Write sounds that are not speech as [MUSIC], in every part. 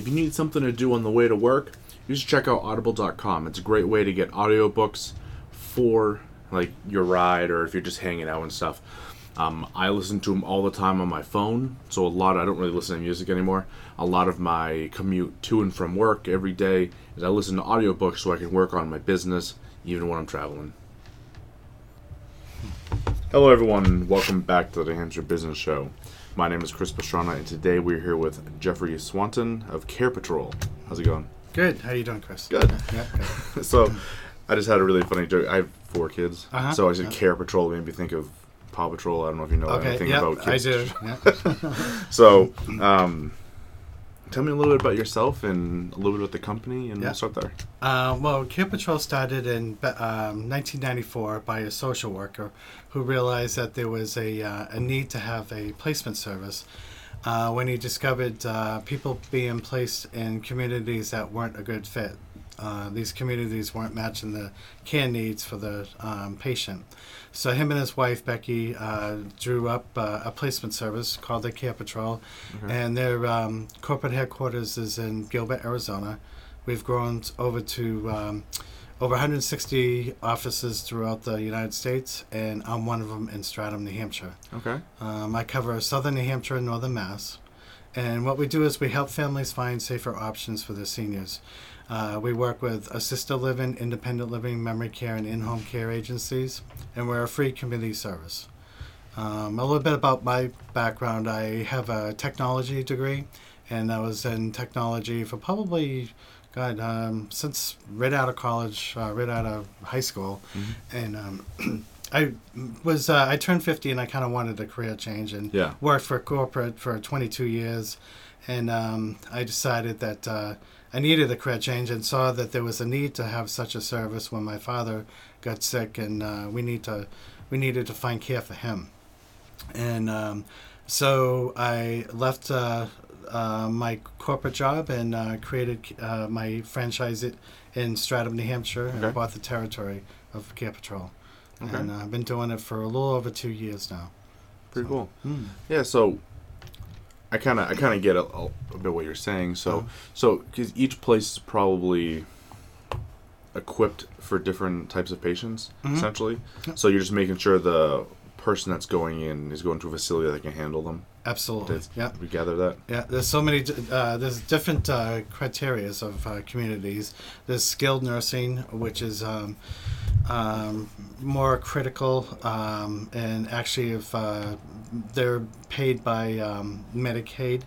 if you need something to do on the way to work, you should check out audible.com. It's a great way to get audiobooks for like your ride or if you're just hanging out and stuff. Um, I listen to them all the time on my phone, so a lot. I don't really listen to music anymore. A lot of my commute to and from work every day is I listen to audiobooks so I can work on my business even when I'm traveling. Hello, everyone. Welcome back to the Hampshire Business Show. My name is Chris Pastrana, and today we're here with Jeffrey Swanton of Care Patrol. How's it going? Good. How are you doing, Chris? Good. Yeah. [LAUGHS] Good. so, I just had a really funny joke. I have four kids, Uh-huh. so I said Yeah. Care Patrol made me think of Paw Patrol. I don't know if you know Okay. anything Yeah, about kids. Yeah, I do. Yeah. [LAUGHS] So, um, tell me a little bit about yourself and a little bit about the company, and Yeah. we'll start there. Uh, well, Care Patrol started in um, 1994 by a social worker who realized that there was a, uh, a need to have a placement service. Uh, when he discovered uh, people being placed in communities that weren't a good fit, uh, these communities weren't matching the care needs for the um, patient. So him and his wife Becky uh, drew up uh, a placement service called the Care Patrol, and their um, corporate headquarters is in Gilbert, Arizona. We've grown over to um, over 160 offices throughout the United States, and I'm one of them in Stratham, New Hampshire. Okay. Um, I cover southern New Hampshire and northern Mass. And what we do is we help families find safer options for their seniors. Uh, we work with assisted living, independent living, memory care, and in home care agencies, and we're a free community service. Um, a little bit about my background I have a technology degree, and I was in technology for probably, God, um, since right out of college, uh, right out of high school. And um, [CLEARS THROAT] I was uh, I turned 50 and I kind of wanted a career change and Yeah. worked for corporate for 22 years, and um, I decided that uh, I needed a career change and saw that there was a need to have such a service when my father got sick and uh, we need to we needed to find care for him, and um, so I left. Uh, uh, my corporate job and uh, created uh, my franchise it in Stratham, New Hampshire, and bought the territory of Care Patrol. Okay. And uh, I've been doing it for a little over two years now. Pretty So- cool. Mm. Yeah. So, I kind of I kind of get a, a, bit what you're saying. So Uh-huh. so because each place is probably equipped for different types of patients, Mhm. essentially. Yep. So you're just making sure the person that's going in is going to a facility that can handle them. Absolutely. Yeah. we gather that? Yeah, there's so many. Uh, there's different uh, criterias of uh, communities. There's skilled nursing, which is um, um, more critical, um, and actually, if uh, they're paid by um, Medicaid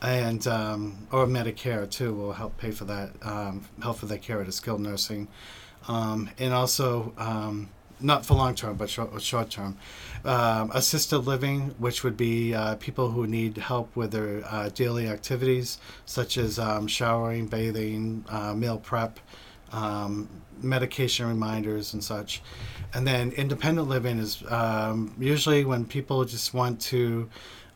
and um, or Medicare too, will help pay for that, um, help for that care at a skilled nursing, um, and also. Not for long term, but short, short term. Um, assisted living, which would be uh, people who need help with their uh, daily activities, such as um, showering, bathing, uh, meal prep, um, medication reminders, and such. And then independent living is um, usually when people just want to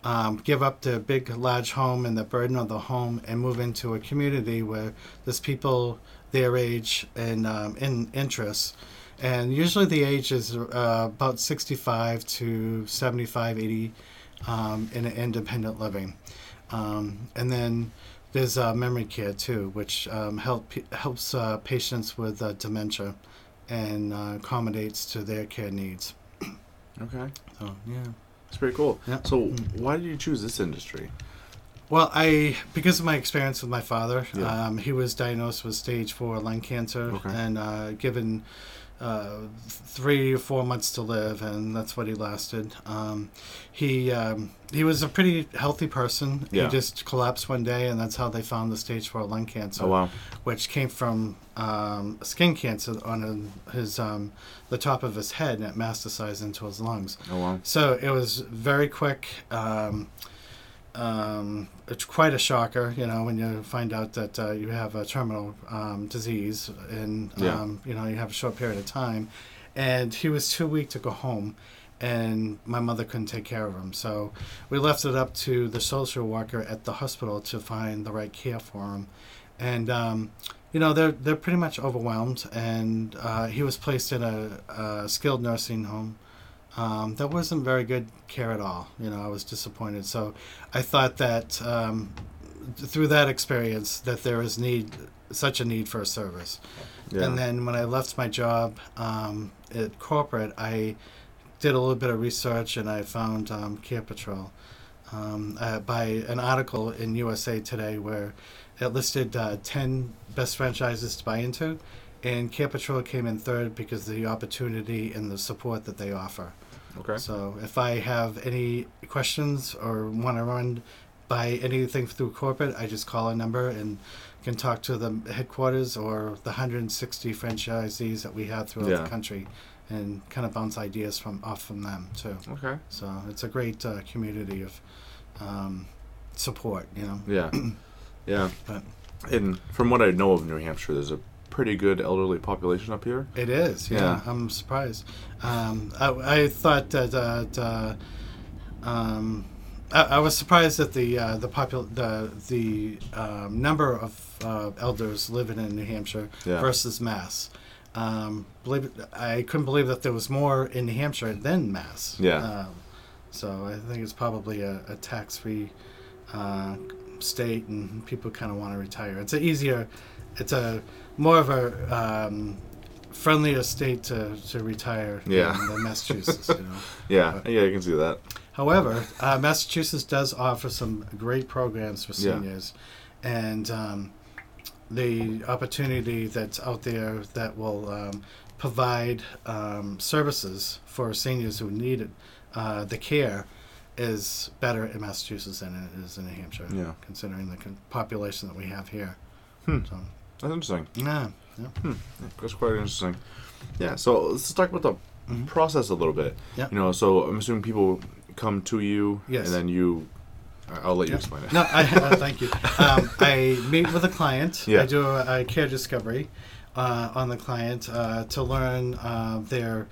um, give up the big, large home and the burden of the home and move into a community where there's people their age and um, in interests and usually the age is uh, about 65 to 75 80 um, in an independent living um, and then there's uh, memory care too which um, help, helps uh, patients with uh, dementia and uh, accommodates to their care needs Okay. so yeah That's pretty cool. Yeah. So why did you choose this industry? Well, I because of my experience with my father, Yeah. um, he was diagnosed with stage four lung cancer Okay. and uh, given uh, three or four months to live, and that's what he lasted. Um, he um, he was a pretty healthy person. Yeah. He just collapsed one day, and that's how they found the stage four lung cancer Oh wow. which came from um, skin cancer on his um, the top of his head, and it metastasized into his lungs. Oh wow. So it was very quick. Um, it's quite a shocker, you know, when you find out that uh, you have a terminal um, disease, and Yeah. um, you know you have a short period of time. And he was too weak to go home, and my mother couldn't take care of him. So we left it up to the social worker at the hospital to find the right care for him. And um, you know they're they're pretty much overwhelmed, and uh, he was placed in a, a skilled nursing home. Um, that wasn't very good care at all. You know, I was disappointed. So I thought that um, through that experience that there is need such a need for a service. Yeah. And then when I left my job um, at corporate, I did a little bit of research and I found um, Care Patrol um, uh, by an article in USA Today where it listed uh, 10 best franchises to buy into. And Care Patrol came in third because of the opportunity and the support that they offer. Okay. So if I have any questions or want to run by anything through corporate, I just call a number and can talk to the headquarters or the 160 franchisees that we have throughout Yeah. the country and kind of bounce ideas from off from them too. Okay. So it's a great uh, community of um, support, you know. Yeah. [CLEARS THROAT] Yeah. But And from what I know of New Hampshire, there's a pretty good elderly population up here. It is, yeah. Yeah. I'm surprised. Um, I, I thought that uh, uh, um, I, I was surprised that the uh, the popul- the the um, number of uh, elders living in New Hampshire Yeah. versus Mass. Um, believe I couldn't believe that there was more in New Hampshire than Mass. Yeah. Um, so I think it's probably a, a tax-free uh, state, and people kind of want to retire. It's a easier, it's a more of a um, friendlier state to, to retire Yeah. than, Massachusetts. you know. [LAUGHS] Yeah. Yeah, I can see that. However, uh, Massachusetts does offer some great programs for Yeah. seniors, and um, the opportunity that's out there that will um, provide um, services for seniors who need it, uh, the care, is better in Massachusetts than it is in New Hampshire. Yeah. considering the con- population that we have here. Hmm. So, That's interesting. yeah, yeah. Yeah, that's quite interesting. Yeah, so let's talk about the Mhm. process a little bit. Yeah. You know, so I'm assuming people come to you, Yes. and then you. I'll let you Yeah. explain it. No, I, [LAUGHS] uh, thank you. Um, I meet with a client. Yeah. I do a, a care discovery uh, on the client uh, to learn uh, their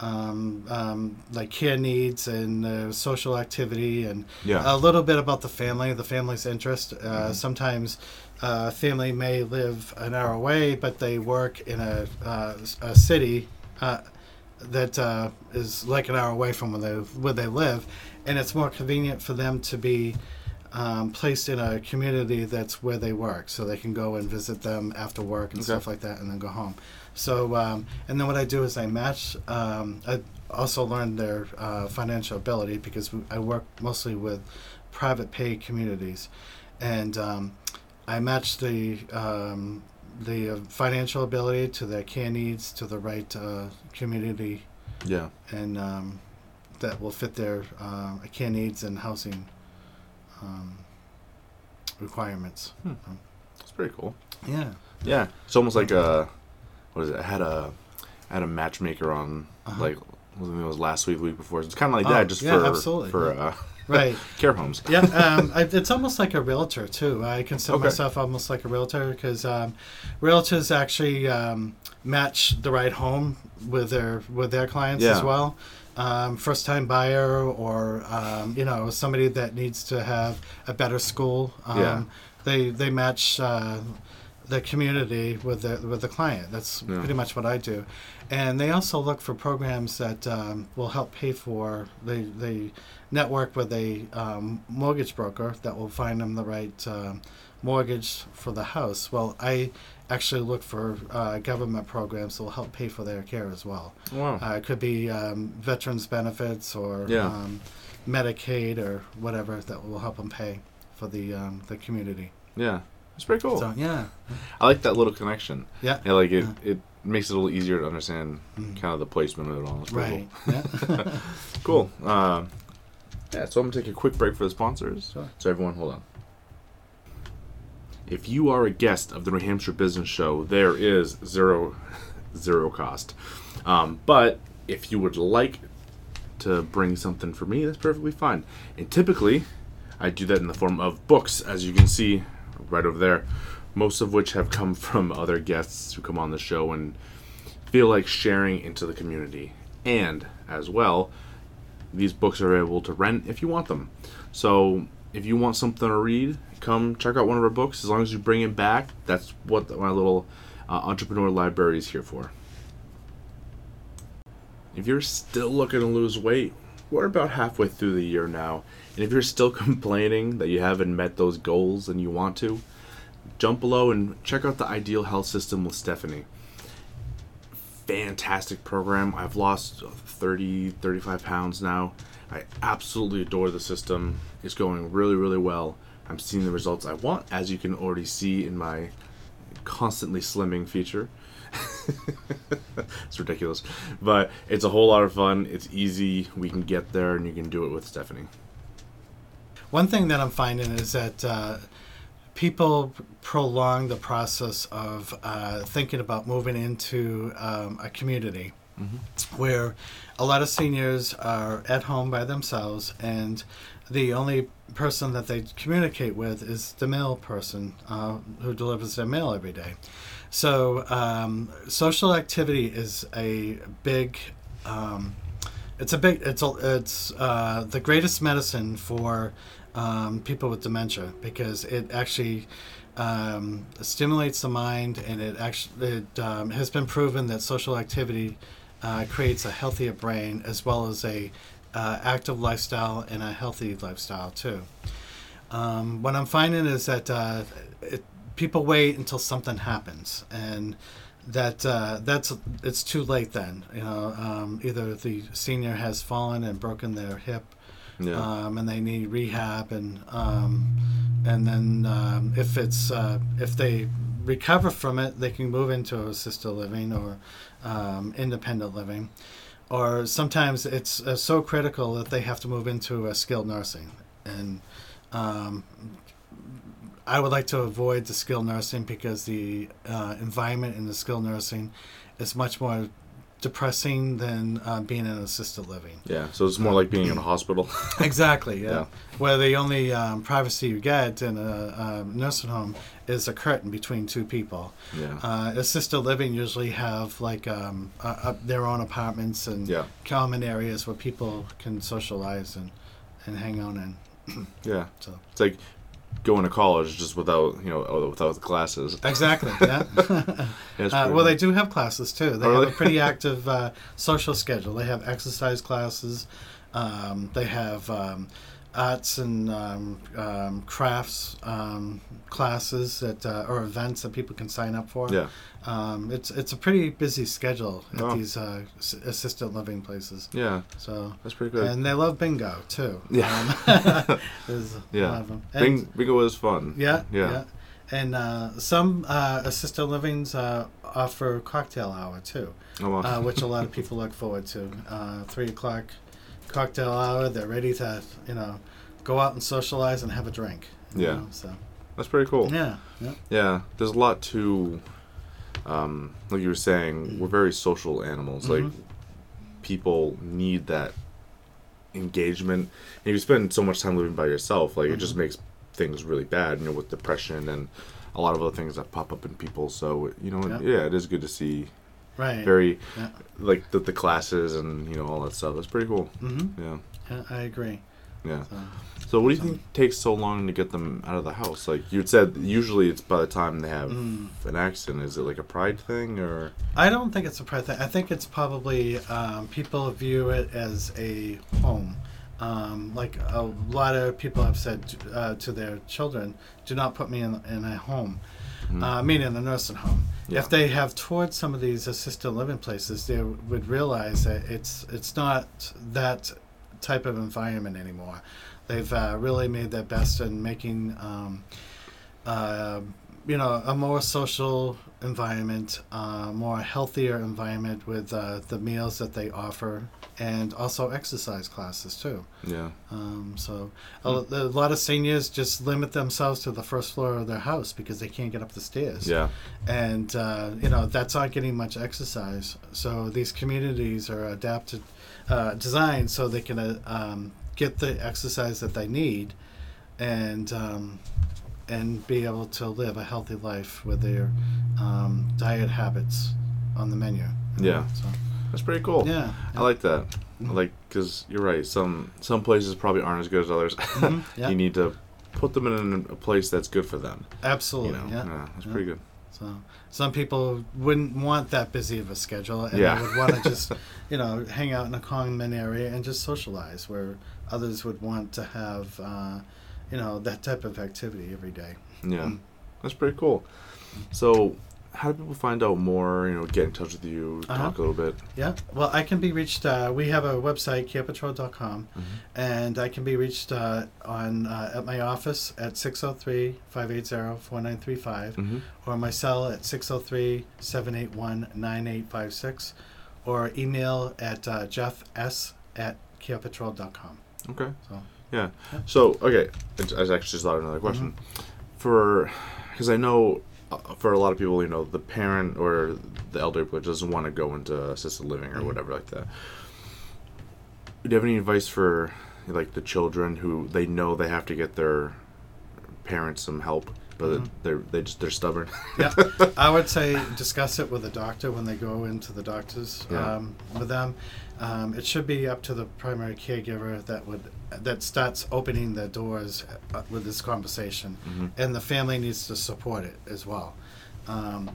um, um, like care needs and uh, social activity and Yeah. a little bit about the family, the family's interest. Uh, Mhm. Sometimes uh, family may live an hour away, but they work in a, uh, a city uh, that uh, is like an hour away from where they where they live, and it's more convenient for them to be um, placed in a community that's where they work, so they can go and visit them after work and Okay. stuff like that, and then go home. So, um, and then what I do is I match. Um, I also learn their uh, financial ability because I work mostly with private pay communities, and um, I match the um, the uh, financial ability to their care needs to the right uh, community, yeah. and um, that will fit their uh, care needs and housing um, requirements. It's pretty cool. Yeah. Yeah. It's almost like a. What is it? I had a. I had a matchmaker on Uh-huh. like. It was last week, the week before. It's kind of like Oh, that, just yeah, for absolutely, for yeah. uh, Right. [LAUGHS] care homes. yeah, [LAUGHS] um, I, it's almost like a realtor too. I consider Okay. myself almost like a realtor because um, realtors actually um, match the right home with their with their clients Yeah. as well. Um, first time buyer or um, you know somebody that needs to have a better school. Um, Yeah. They they match uh, the community with the with the client. That's Yeah. pretty much what I do. And they also look for programs that um, will help pay for. They they network with a um, mortgage broker that will find them the right um, mortgage for the house. Well, I actually look for uh, government programs that will help pay for their care as well. Wow. Uh, it could be um, veterans benefits or Yeah. um, Medicaid or whatever that will help them pay for the um, the community. yeah. It's pretty cool. So yeah, I like that little connection. yeah, Yeah, like it. Yeah. It makes it a little easier to understand Mm. kind of the placement of it all. It's pretty right. Cool. Yeah. [LAUGHS] Cool. Um, yeah, so I'm gonna take a quick break for the sponsors. Sure. So everyone, hold on. If you are a guest of the New Hampshire Business Show, there is zero, [LAUGHS] zero cost. Um, but if you would like to bring something for me, that's perfectly fine. And typically, I do that in the form of books, as you can see right over there. Most of which have come from other guests who come on the show and feel like sharing into the community. And as well, these books are able to rent if you want them. So if you want something to read, come check out one of our books. As long as you bring it back, that's what my little uh, entrepreneur library is here for. If you're still looking to lose weight, we're about halfway through the year now, and if you're still [LAUGHS] complaining that you haven't met those goals and you want to, jump below and check out the Ideal Health System with Stephanie. Fantastic program. I've lost 30, 35 pounds now. I absolutely adore the system. It's going really, really well. I'm seeing the results I want, as you can already see in my constantly slimming feature. [LAUGHS] it's ridiculous, but it's a whole lot of fun. It's easy. We can get there, and you can do it with Stephanie. One thing that I'm finding is that uh, people prolong the process of uh, thinking about moving into um, a community where a lot of seniors are at home by themselves and the only person that they communicate with is the mail person uh, who delivers their mail every day. So um, social activity is a big. Um, it's a big. It's a, it's uh, the greatest medicine for um, people with dementia because it actually um, stimulates the mind and it actually it um, has been proven that social activity uh, creates a healthier brain as well as a uh, active lifestyle and a healthy lifestyle too. Um, what I'm finding is that uh, it, people wait until something happens, and that uh, that's it's too late then. You know, um, either the senior has fallen and broken their hip, Yeah. um, and they need rehab, and um, and then um, if it's uh, if they recover from it, they can move into assisted living or um, independent living, or sometimes it's uh, so critical that they have to move into a skilled nursing, and um, I would like to avoid the skilled nursing because the uh, environment in the skilled nursing is much more depressing than uh, being in assisted living. yeah. So it's more like being in a [CLEARS THROAT] hospital. Exactly. Yeah. [LAUGHS] Yeah. Where the only um, privacy you get in a, um nursing home is a curtain between two people. yeah. Uh, assisted living usually have like um, uh, uh, their own apartments and Yeah. common areas where people can socialize and, and hang out in. [CLEARS THROAT] yeah. So It's like going to college just without you know without the classes. exactly. [LAUGHS] Yeah. [LAUGHS] Yeah, Uh, well, they do have classes too. They Oh, have a pretty [LAUGHS] active uh, social schedule. They have exercise classes. Um, they have um, arts and um, um, crafts um, classes that uh, or events that people can sign up for. Yeah. Um, it's it's a pretty busy schedule at Oh. these uh, s- assisted living places. Yeah. So. That's pretty good. And they love bingo too. Yeah. Um, [LAUGHS] [LAUGHS] a Yeah. lot of them. And- Bing, bingo is fun. yeah, Yeah. yeah. And uh, some uh, assisted livings uh, offer cocktail hour too, Oh, well. uh, which a lot of [LAUGHS] people look forward to. Uh, Three o'clock cocktail hour. They're ready to, you know, go out and socialize and have a drink. Yeah. know, so That's pretty cool. yeah, yeah, Yeah, there's a lot to, um, like you were saying, we're very social animals. Like, Mhm. people need that engagement. And if you spend so much time living by yourself, like, it just Mhm. makes things really bad, you know, with depression and a lot of other things that pop up in people. So, you know, yeah, it is good to see right. very, Yeah. like, the, the classes and, you know, all that stuff. That's pretty cool. hmm Yeah, Yeah, I agree. yeah. So. So, what do you think takes so long to get them out of the house? Like you said, usually it's by the time they have Mm. an accident. Is it like a pride thing or? I don't think it's a pride thing. I think it's probably um, people view it as a home. Um, like a lot of people have said uh, to their children, "Do not put me in, in a home." Mhm. Uh, meaning the nursing home. If they have toured some of these assisted living places, they would realize that it's it's not that type of environment anymore. They've uh, really made their best in making, um, uh, you know, a more social environment, uh, more healthier environment with uh, the meals that they offer, and also exercise classes too. yeah, Um, so a, a lot of seniors just limit themselves to the first floor of their house because they can't get up the stairs. yeah, And uh, you know that's not getting much exercise. So these communities are adapted, uh, designed so they can uh, um, get the exercise that they need, and um, and be able to live a healthy life with their um, diet habits on the menu. Yeah. So, that's pretty cool. yeah. I like that. I like because you're right. Some some places probably aren't as good as others. [LAUGHS] Mhm, yeah. You need to put them in a place that's good for them. Absolutely. You know, yeah. that's yeah. pretty good. So some people wouldn't want that busy of a schedule, and Yeah. they would want to [LAUGHS] just, you know, hang out in a common area and just socialize. Where others would want to have, uh, you know, that type of activity every day. Yeah, Mm. that's pretty cool. So, how do people find out more? You know, get in touch with you, Uh-huh. talk a little bit. Yeah. Well, I can be reached. Uh, we have a website, carepatrol.com, Mm-hmm. and I can be reached uh, on uh, at my office at 603-580-4935, Mm-hmm. or my cell at 603-781-9856, or email at uh, jeff s at carepatrol.com. Okay. So Yeah. So, okay, I actually just thought of another question. For, because I know uh, for a lot of people, you know, the parent or the elderly person doesn't want to go into assisted living or Mhm. whatever like that. Do you have any advice for like the children who they know they have to get their parents some help, but Mhm. they're they just they're stubborn? yeah, [LAUGHS] I would say discuss it with the doctor when they go into the doctors Yeah. um, with them. Um, it should be up to the primary caregiver that would that starts opening the doors uh, with this conversation, Mhm. and the family needs to support it as well. Um,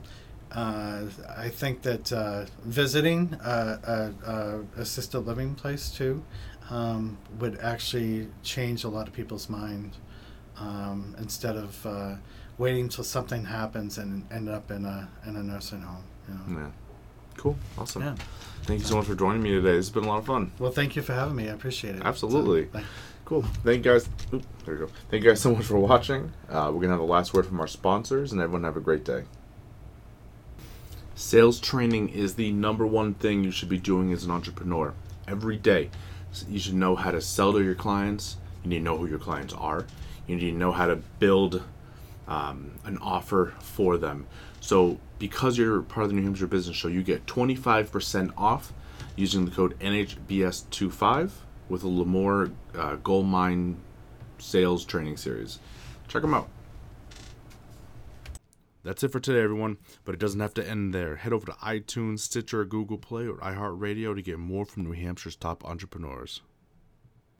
uh, I think that uh, visiting a, a, a assisted living place too um, would actually change a lot of people's mind um, instead of uh, waiting till something happens and end up in a in a nursing home. You know? Yeah. Cool. Awesome. Yeah. Thank you so much for joining me today. This has been a lot of fun. Well, thank you for having me. I appreciate it. Absolutely. So, Cool. Thank you guys. Oop, there you go. Thank you guys so much for watching. Uh, we're gonna have the last word from our sponsors, and everyone have a great day. Sales training is the number one thing you should be doing as an entrepreneur every day. You should know how to sell to your clients. You need to know who your clients are. You need to know how to build um, an offer for them. So, because you're part of the New Hampshire Business Show, you get 25% off using the code NHBS25 with a Lemoore uh, Gold Mine Sales Training Series. Check them out. That's it for today, everyone. But it doesn't have to end there. Head over to iTunes, Stitcher, Google Play, or iHeartRadio to get more from New Hampshire's top entrepreneurs.